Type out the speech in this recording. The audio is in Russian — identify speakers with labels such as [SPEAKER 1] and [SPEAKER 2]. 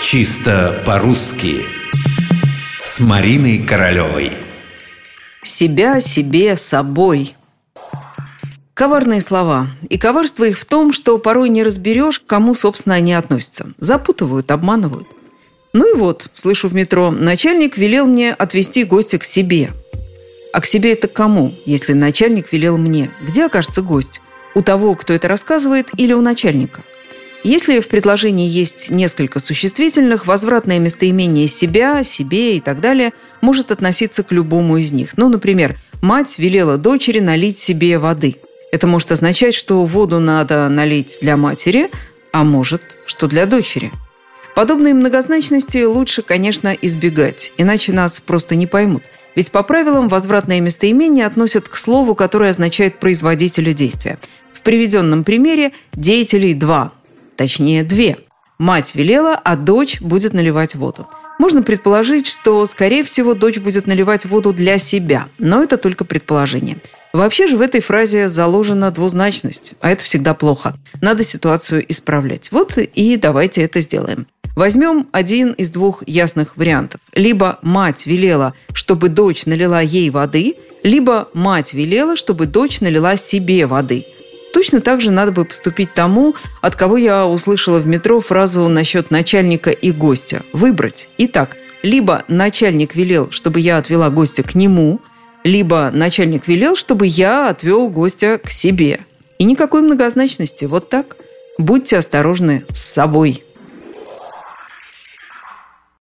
[SPEAKER 1] Чисто по-русски С Мариной Королевой
[SPEAKER 2] Себя, себе, собой Коварные слова. И коварство их в том, что порой не разберешь, к кому, собственно, они относятся. Запутывают, обманывают. Ну и вот, слышу в метро, начальник велел мне отвезти гостя к себе. А к себе это к кому, если начальник велел мне? Где окажется гость? У того, кто это рассказывает, или у начальника? Если в предложении есть несколько существительных, возвратное местоимение «себя», «себе» и так далее может относиться к любому из них. Ну, например, мать велела дочери налить себе воды. Это может означать, что воду надо налить для матери, а может, что для дочери. Подобные многозначности лучше, конечно, избегать, иначе нас просто не поймут. Ведь по правилам возвратное местоимение относят к слову, которое означает производителя действия. В приведенном примере деятелей два, точнее две. Мать велела, а дочь будет наливать воду. Можно предположить, что, скорее всего, дочь будет наливать воду для себя, но это только предположение. Вообще же в этой фразе заложена двузначность, а это всегда плохо. Надо ситуацию исправлять. Вот и давайте это сделаем. Возьмем один из двух ясных вариантов. Либо мать велела, чтобы дочь налила ей воды, либо мать велела, чтобы дочь налила себе воды – Точно так же надо бы поступить тому, от кого я услышала в метро фразу насчет начальника и гостя. Выбрать. Итак, либо начальник велел, чтобы я отвела гостя к нему, либо начальник велел, чтобы я отвел гостя к себе. И никакой многозначности. Вот так. Будьте осторожны с собой.